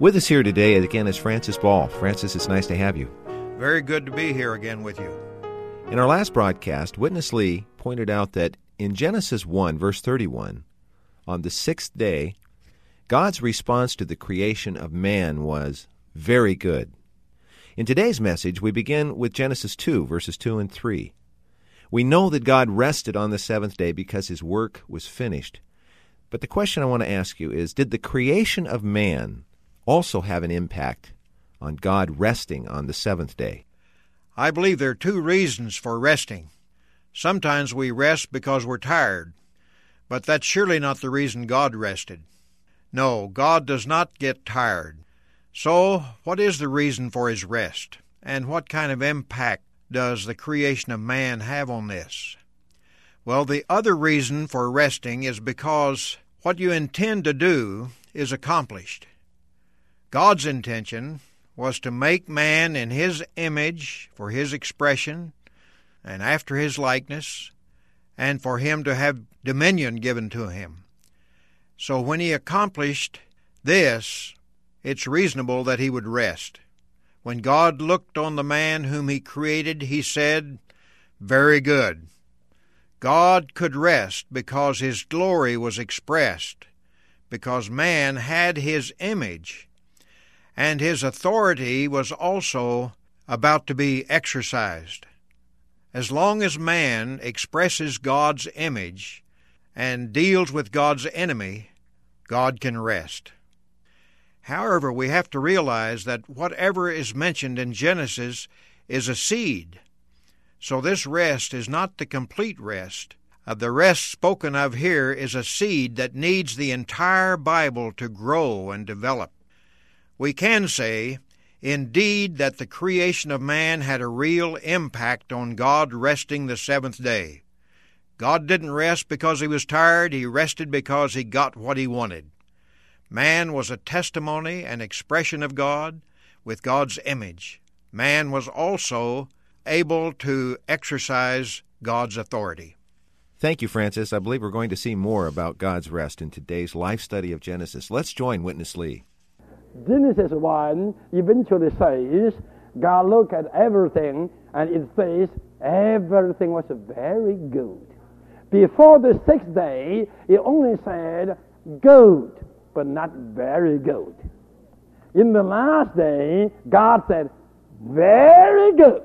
With us here today again is Francis Ball. Francis, it's nice to have you. Very good to be here again with you. In our last broadcast, Witness Lee pointed out that in Genesis 1, verse 31, on the sixth day, God's response to the creation of man was very good. In today's message, we begin with Genesis 2, verses 2 and 3. We know that God rested on the seventh day because his work was finished. But the question I want to ask you is Did the creation of man also have an impact on God resting on the seventh day? I believe there are two reasons for resting. Sometimes we rest because we're tired, but that's surely not the reason God rested. No, God does not get tired. So, what is the reason for his rest? And what kind of impact does the creation of man have on this? Well, the other reason for resting is because what you intend to do is accomplished. God's intention was to make man in his image for his expression and after his likeness, and for him to have dominion given to him. So when he accomplished this, it's reasonable that he would rest. When God looked on the man whom he created, he said, Very good. God could rest because his glory was expressed, because man had his image, and his authority was also about to be exercised. As long as man expresses God's image and deals with God's enemy, God can rest. However, we have to realize that whatever is mentioned in Genesis is a seed. So this rest is not the complete rest. Uh, the rest spoken of here is a seed that needs the entire Bible to grow and develop. We can say, indeed, that the creation of man had a real impact on God resting the seventh day. God didn't rest because he was tired, he rested because he got what he wanted. Man was a testimony and expression of God with God's image. Man was also able to exercise God's authority. Thank you, Francis. I believe we're going to see more about God's rest in today's life study of Genesis. Let's join Witness Lee. Genesis 1 eventually says, God looked at everything and it says everything was very good. Before the sixth day, it only said good, but not very good. In the last day, God said very good.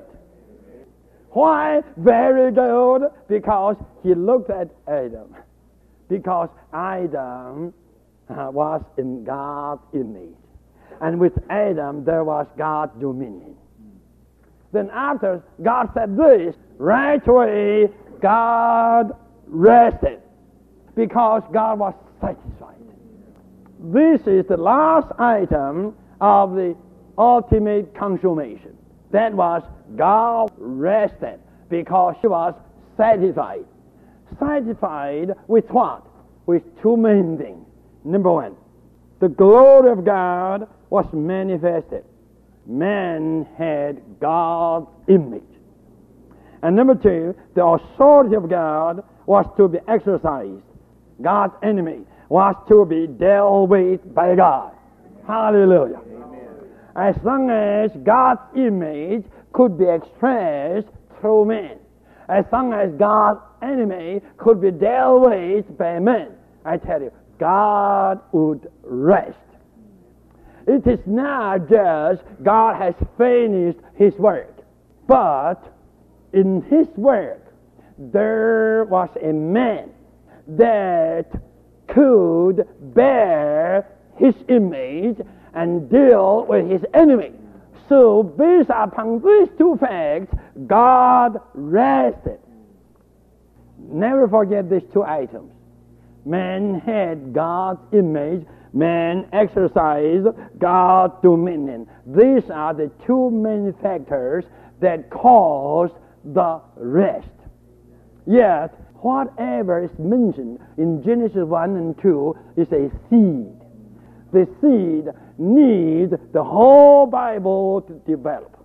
Why very good? Because he looked at Adam. Because Adam uh, was in God's image and with Adam there was God's dominion. Then after God said this, right away God rested because God was satisfied. This is the last item of the ultimate consummation. That was God rested because he was satisfied. Satisfied with what? With two main things. Number one, the glory of God was manifested. Man had God's image. And number two, the authority of God was to be exercised. God's enemy was to be dealt with by God. Hallelujah. Amen. As long as God's image could be expressed through man, as long as God's enemy could be dealt with by man, I tell you, God would rest. It is not just God has finished His work, but in His work there was a man that could bear His image and deal with His enemy. So, based upon these two facts, God rested. Never forget these two items. Man had God's image man exercised God's dominion. These are the two main factors that cause the rest. Yet, whatever is mentioned in Genesis 1 and 2 is a seed. The seed needs the whole Bible to develop.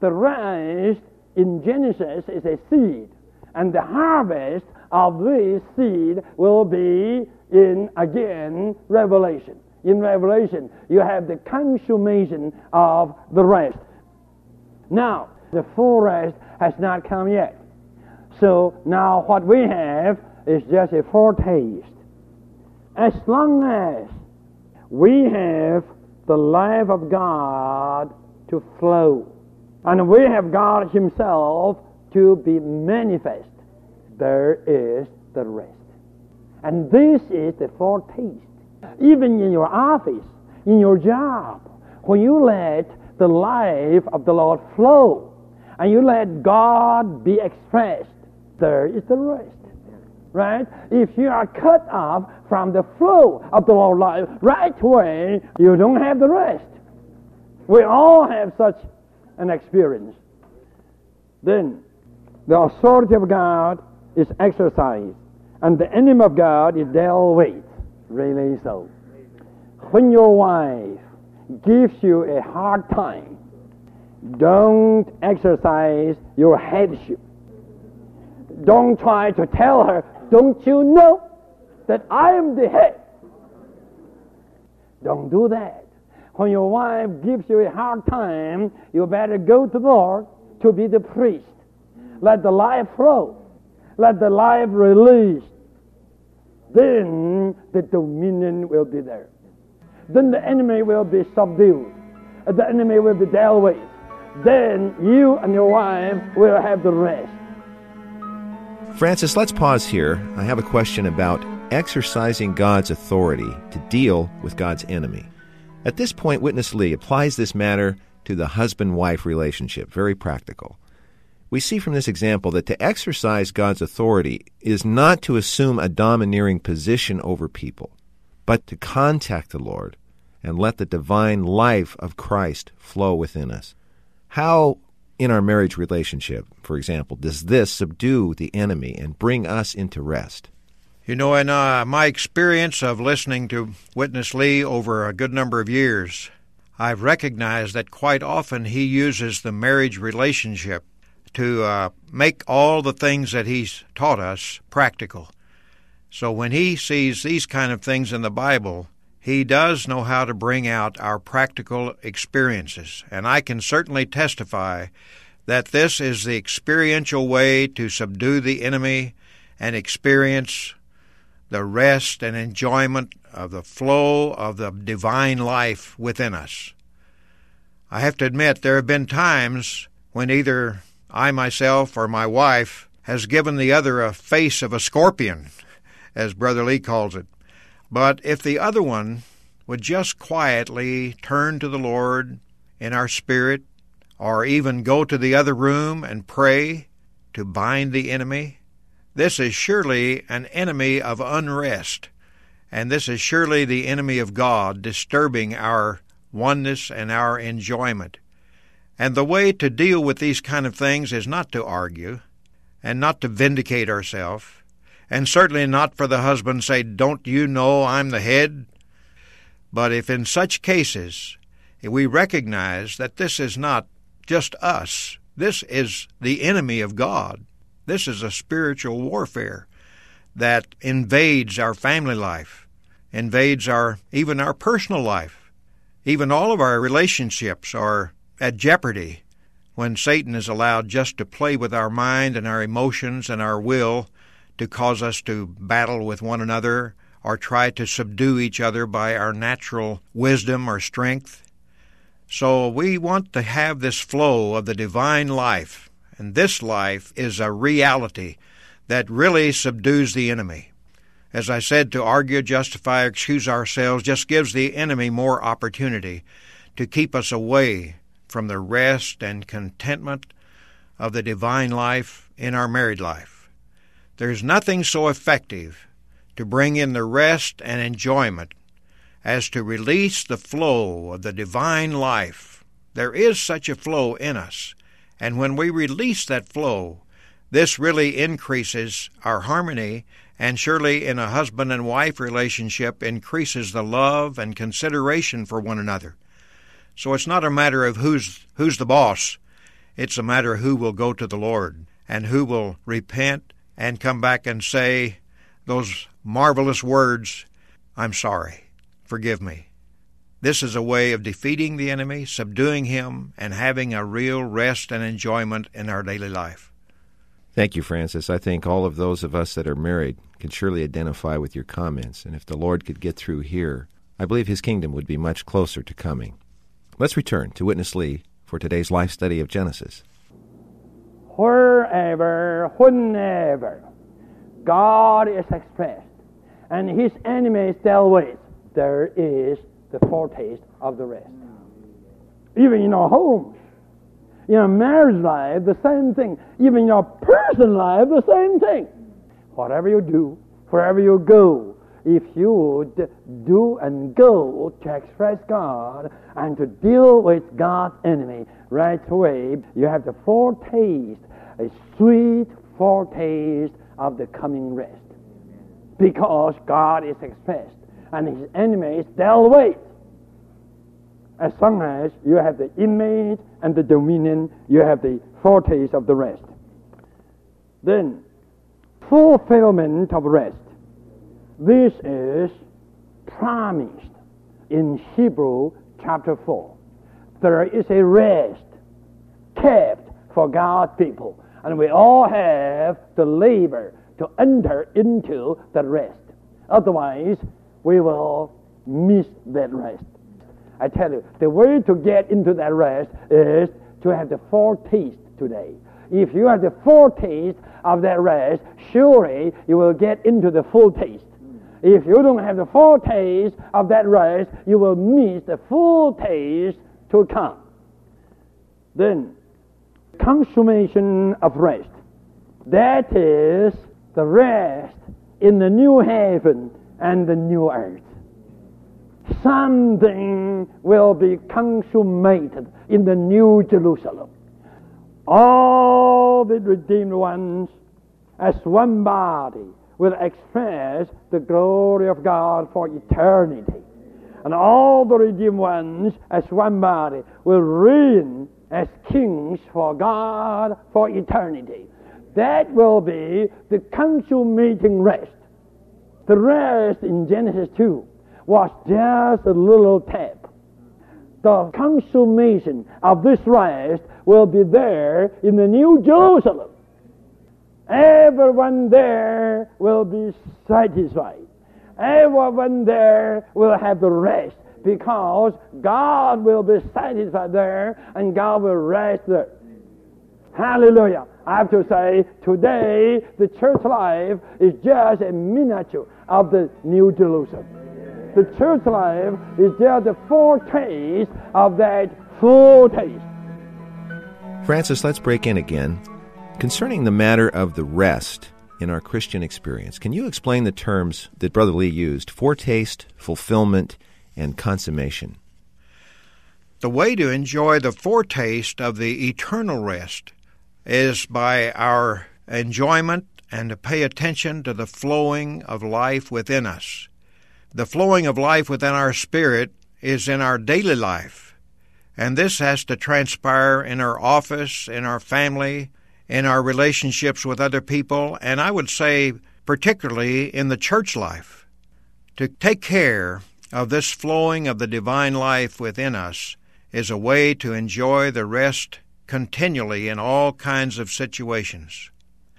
The rest in Genesis is a seed, and the harvest of this seed will be in again Revelation. In Revelation, you have the consummation of the rest. Now, the full rest has not come yet. So now what we have is just a foretaste. As long as we have the life of God to flow, and we have God Himself to be manifest, there is the rest. And this is the foretaste. Even in your office, in your job, when you let the life of the Lord flow, and you let God be expressed, there is the rest. Right? If you are cut off from the flow of the Lord's life right away, you don't have the rest. We all have such an experience. Then, the authority of God is exercised, and the enemy of God is dealt with. Really so. When your wife gives you a hard time, don't exercise your headship. Don't try to tell her, don't you know that I am the head? Don't do that. When your wife gives you a hard time, you better go to the Lord to be the priest. Let the life flow. Let the life release. Then the dominion will be there. Then the enemy will be subdued. The enemy will be dealt with. Then you and your wife will have the rest. Francis, let's pause here. I have a question about exercising God's authority to deal with God's enemy. At this point, Witness Lee applies this matter to the husband wife relationship, very practical. We see from this example that to exercise God's authority is not to assume a domineering position over people, but to contact the Lord and let the divine life of Christ flow within us. How, in our marriage relationship, for example, does this subdue the enemy and bring us into rest? You know, in uh, my experience of listening to Witness Lee over a good number of years, I've recognized that quite often he uses the marriage relationship to uh, make all the things that he's taught us practical. So when he sees these kind of things in the Bible, he does know how to bring out our practical experiences. And I can certainly testify that this is the experiential way to subdue the enemy and experience the rest and enjoyment of the flow of the divine life within us. I have to admit, there have been times when either I myself or my wife has given the other a face of a scorpion, as Brother Lee calls it. But if the other one would just quietly turn to the Lord in our spirit, or even go to the other room and pray to bind the enemy, this is surely an enemy of unrest, and this is surely the enemy of God disturbing our oneness and our enjoyment. And the way to deal with these kind of things is not to argue and not to vindicate ourselves, and certainly not for the husband say, Don't you know I'm the head? But if in such cases we recognize that this is not just us, this is the enemy of God, this is a spiritual warfare that invades our family life, invades our even our personal life. Even all of our relationships are at jeopardy when Satan is allowed just to play with our mind and our emotions and our will to cause us to battle with one another or try to subdue each other by our natural wisdom or strength. So we want to have this flow of the divine life, and this life is a reality that really subdues the enemy. As I said, to argue, justify, excuse ourselves just gives the enemy more opportunity to keep us away from the rest and contentment of the divine life in our married life. There's nothing so effective to bring in the rest and enjoyment as to release the flow of the divine life. There is such a flow in us, and when we release that flow, this really increases our harmony and surely in a husband and wife relationship increases the love and consideration for one another. So it's not a matter of who's who's the boss. It's a matter of who will go to the Lord and who will repent and come back and say those marvelous words, I'm sorry. Forgive me. This is a way of defeating the enemy, subduing him, and having a real rest and enjoyment in our daily life. Thank you, Francis. I think all of those of us that are married can surely identify with your comments, and if the Lord could get through here, I believe his kingdom would be much closer to coming. Let's return to Witness Lee for today's life study of Genesis. Wherever, whenever God is expressed and his enemies dealt with, there is the foretaste of the rest. Even in our homes, in your marriage life, the same thing. Even in your personal life, the same thing. Whatever you do, wherever you go, if you would do and go to express God and to deal with God's enemy right away, you have the foretaste, a sweet foretaste of the coming rest. Because God is expressed and his enemies dealt with as long as you have the image and the dominion, you have the foretaste of the rest. Then, fulfillment of rest. This is promised in Hebrew chapter 4. There is a rest kept for God's people, and we all have to labor to enter into that rest. Otherwise, we will miss that rest. I tell you, the way to get into that rest is to have the foretaste today. If you have the foretaste of that rest, surely you will get into the full taste. If you don't have the foretaste of that rest, you will miss the full taste to come. Then, consummation of rest. That is the rest in the new heaven and the new earth something will be consummated in the New Jerusalem. All the redeemed ones, as one body, will express the glory of God for eternity. And all the redeemed ones, as one body, will reign as kings for God for eternity. That will be the consummating rest. The rest in Genesis 2 was just a little tap. The consummation of this rest will be there in the New Jerusalem. Everyone there will be satisfied. Everyone there will have the rest because God will be satisfied there and God will rest there. Hallelujah. I have to say, today the church life is just a miniature of the New Jerusalem the church life is just a foretaste of that full taste. Francis, let's break in again. Concerning the matter of the rest in our Christian experience, can you explain the terms that Brother Lee used foretaste, fulfillment, and consummation? The way to enjoy the foretaste of the eternal rest is by our enjoyment and to pay attention to the flowing of life within us. The flowing of life within our spirit is in our daily life. And this has to transpire in our office, in our family, in our relationships with other people, and I would say particularly in the church life. To take care of this flowing of the divine life within us is a way to enjoy the rest continually in all kinds of situations.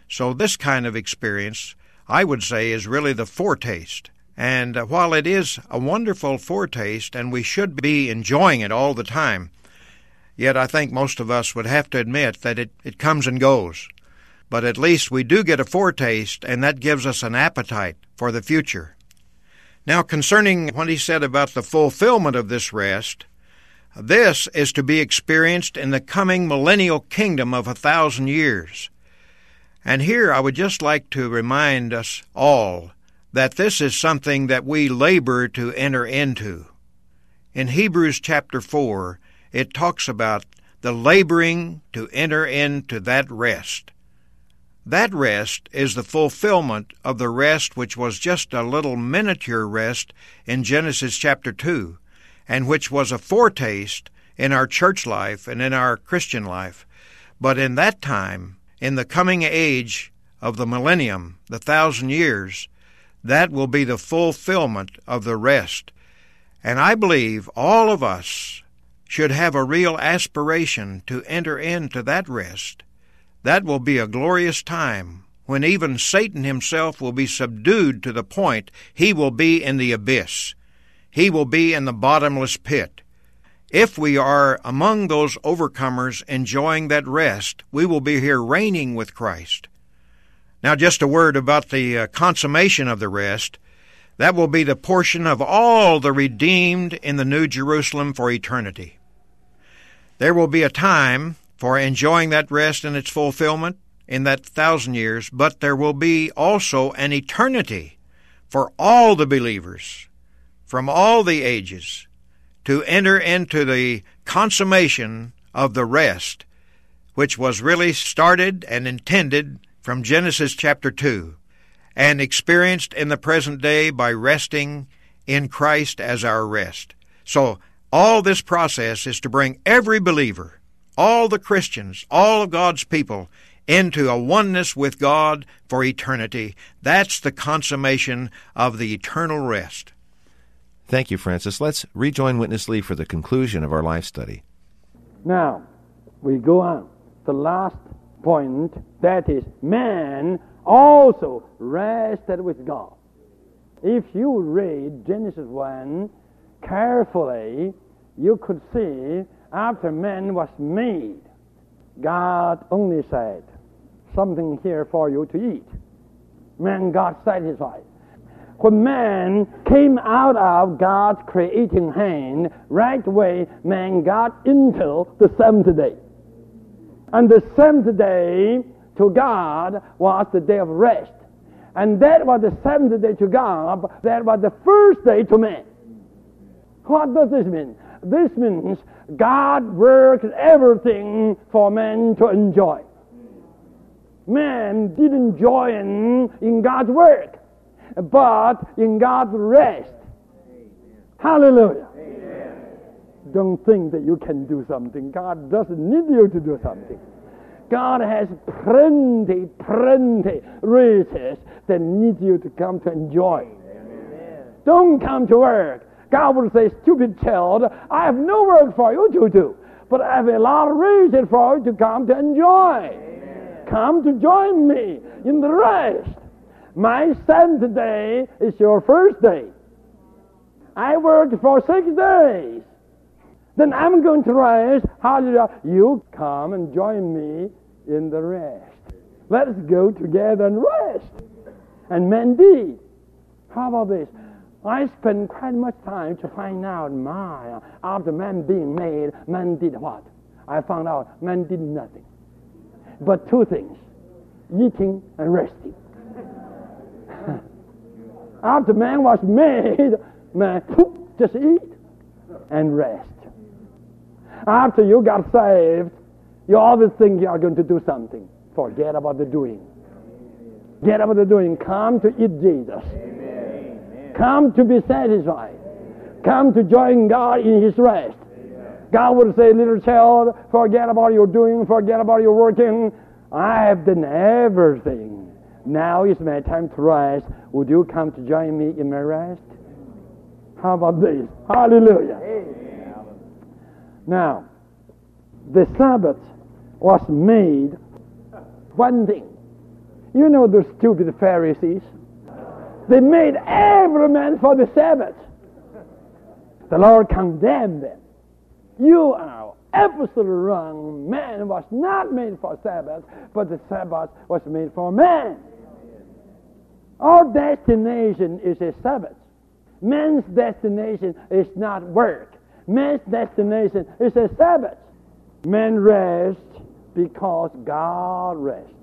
So, this kind of experience, I would say, is really the foretaste and while it is a wonderful foretaste, and we should be enjoying it all the time, yet I think most of us would have to admit that it, it comes and goes. But at least we do get a foretaste, and that gives us an appetite for the future. Now, concerning what he said about the fulfillment of this rest, this is to be experienced in the coming millennial kingdom of a thousand years. And here I would just like to remind us all that this is something that we labor to enter into. In Hebrews chapter 4, it talks about the laboring to enter into that rest. That rest is the fulfillment of the rest which was just a little miniature rest in Genesis chapter 2, and which was a foretaste in our church life and in our Christian life. But in that time, in the coming age of the millennium, the thousand years, that will be the fulfillment of the rest. And I believe all of us should have a real aspiration to enter into that rest that will be a glorious time when even Satan himself will be subdued to the point he will be in the abyss. He will be in the bottomless pit. If we are among those overcomers enjoying that rest, we will be here reigning with Christ. Now, just a word about the uh, consummation of the rest. That will be the portion of all the redeemed in the New Jerusalem for eternity. There will be a time for enjoying that rest and its fulfillment in that thousand years, but there will be also an eternity for all the believers from all the ages to enter into the consummation of the rest, which was really started and intended from Genesis chapter 2 and experienced in the present day by resting in Christ as our rest. So, all this process is to bring every believer all the Christians, all of God's people, into a oneness with God for eternity. That's the consummation of the eternal rest. Thank you, Francis. Let's rejoin Witness Lee for the conclusion of our life study. Now, we go on. The last point that is, man also rested with God. If you read Genesis 1 carefully, you could see after man was made, God only said, Something here for you to eat. Man got satisfied. When man came out of God's creating hand, right away, man got into the seventh day. And the seventh day to God was the day of rest. And that was the seventh day to God. That was the first day to man. What does this mean? This means God works everything for man to enjoy. Man didn't join in God's work, but in God's rest. Hallelujah. Amen. Don't think that you can do something. God doesn't need you to do something. God has plenty, plenty riches that need you to come to enjoy. Amen. Don't come to work God will say, Stupid child, I have no work for you to do, but I have a lot of reason for you to come to enjoy. Amen. Come to join me in the rest. My seventh day is your first day. I worked for six days. Then I'm going to rest. Hallelujah. You come and join me in the rest. Let us go together and rest. And men did. How about this? I spent quite much time to find out my after man being made, man did what? I found out man did nothing. But two things eating and resting. after man was made, man just eat and rest. After you got saved, you always think you are going to do something. Forget about the doing. Get about the doing. Come to eat Jesus. Come to be satisfied. Come to join God in His rest. God would say, little child, forget about your doing, forget about your working. I have done everything. Now is my time to rest. Would you come to join me in my rest? How about this? Hallelujah. Now, the Sabbath was made one thing. You know the stupid Pharisees? They made every man for the Sabbath. The Lord condemned them. You are absolutely wrong. Man was not made for Sabbath, but the Sabbath was made for man. Our destination is a Sabbath. Man's destination is not work. Man's destination is a Sabbath. Man rests because God rests.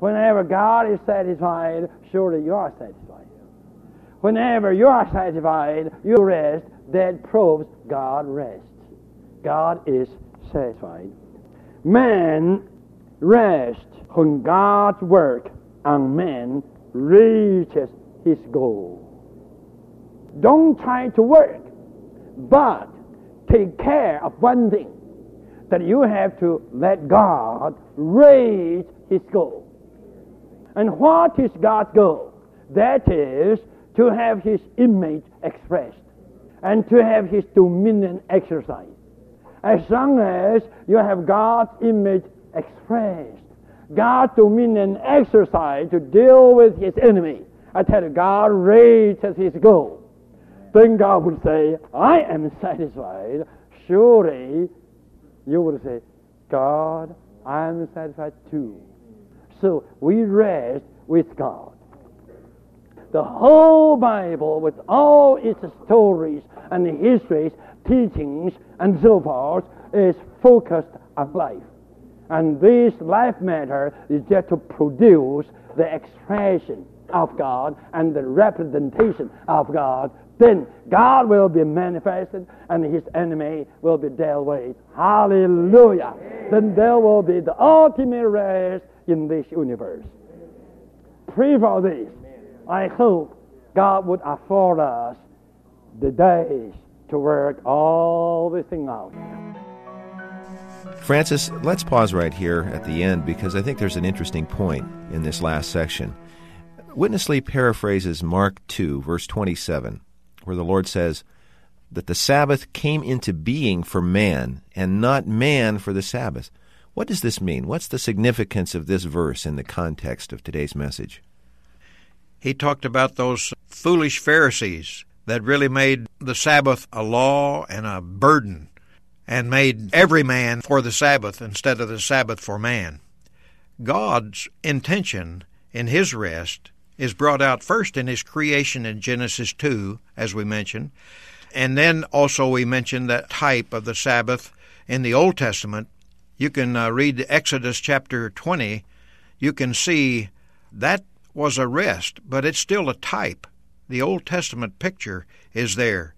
Whenever God is satisfied, surely you are satisfied. Whenever you are satisfied, you rest. That proves God rests. God is satisfied. Man rests when God's work on man reaches his goal. Don't try to work, but take care of one thing that you have to let God reach his goal. And what is God's goal? That is to have his image expressed and to have his dominion exercised. As long as you have God's image expressed, God's dominion exercised to deal with his enemy, I tell you, God reaches his goal. Then God would say, I am satisfied. Surely you would say, God, I am satisfied too. So we rest with God. The whole Bible, with all its stories and histories, teachings, and so forth, is focused on life. And this life matter is just to produce the expression of God and the representation of God. Then God will be manifested and his enemy will be dealt with. Hallelujah. Then there will be the ultimate rest in this universe. Pray for this. I hope God would afford us the days to work all this thing out. Francis, let's pause right here at the end because I think there's an interesting point in this last section. Witness Lee paraphrases Mark 2, verse 27, where the Lord says that the Sabbath came into being for man and not man for the Sabbath. What does this mean? What's the significance of this verse in the context of today's message? He talked about those foolish Pharisees that really made the Sabbath a law and a burden and made every man for the Sabbath instead of the Sabbath for man. God's intention in His rest is brought out first in His creation in Genesis 2, as we mentioned, and then also we mentioned that type of the Sabbath in the Old Testament. You can uh, read Exodus chapter 20. You can see that was a rest, but it's still a type. The Old Testament picture is there.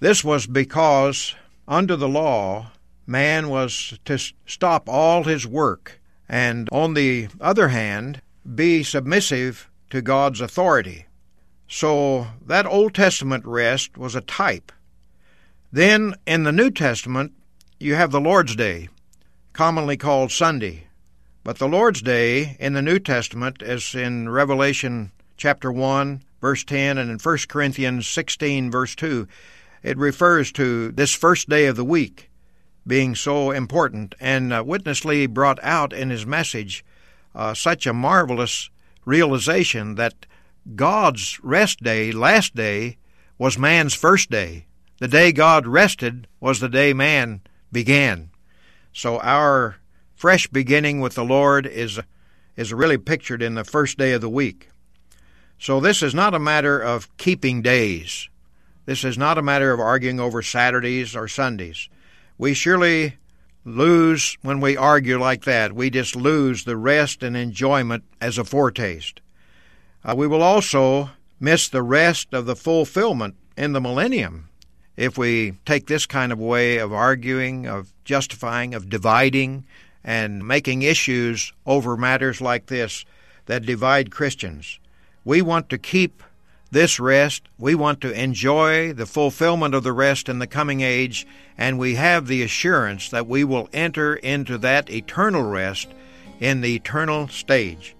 This was because under the law, man was to stop all his work and, on the other hand, be submissive to God's authority. So that Old Testament rest was a type. Then in the New Testament, you have the Lord's Day, commonly called Sunday. But the Lord's Day in the New Testament, as in Revelation chapter 1, verse 10, and in 1 Corinthians 16, verse 2, it refers to this first day of the week being so important. And uh, Witness Lee brought out in his message uh, such a marvelous realization that God's rest day, last day, was man's first day. The day God rested was the day man began. So our fresh beginning with the Lord is is really pictured in the first day of the week. So this is not a matter of keeping days. This is not a matter of arguing over Saturdays or Sundays. We surely lose when we argue like that. We just lose the rest and enjoyment as a foretaste. Uh, we will also miss the rest of the fulfillment in the millennium if we take this kind of way of arguing, of justifying, of dividing, and making issues over matters like this that divide Christians. We want to keep this rest. We want to enjoy the fulfillment of the rest in the coming age, and we have the assurance that we will enter into that eternal rest in the eternal stage.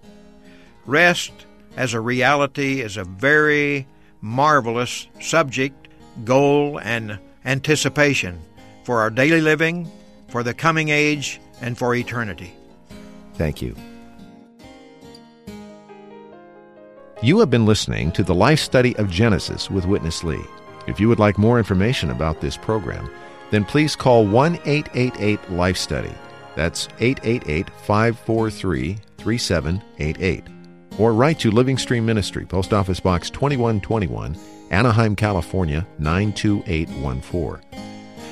Rest as a reality is a very marvelous subject, goal, and anticipation for our daily living, for the coming age, and for eternity. Thank you. You have been listening to the Life Study of Genesis with Witness Lee. If you would like more information about this program, then please call 1 888 Life Study. That's 888 543 3788. Or write to Living Stream Ministry, Post Office Box 2121, Anaheim, California 92814.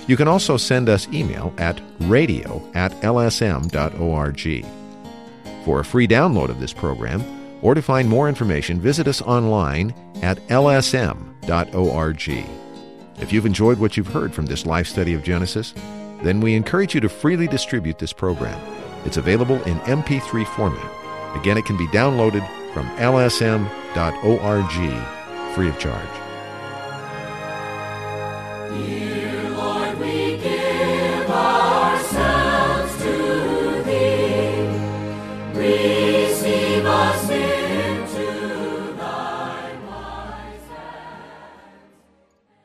You can also send us email at radio at lsm.org. For a free download of this program, or to find more information, visit us online at lsm.org. If you've enjoyed what you've heard from this life study of Genesis, then we encourage you to freely distribute this program. It's available in MP3 format. Again, it can be downloaded from lsm.org free of charge.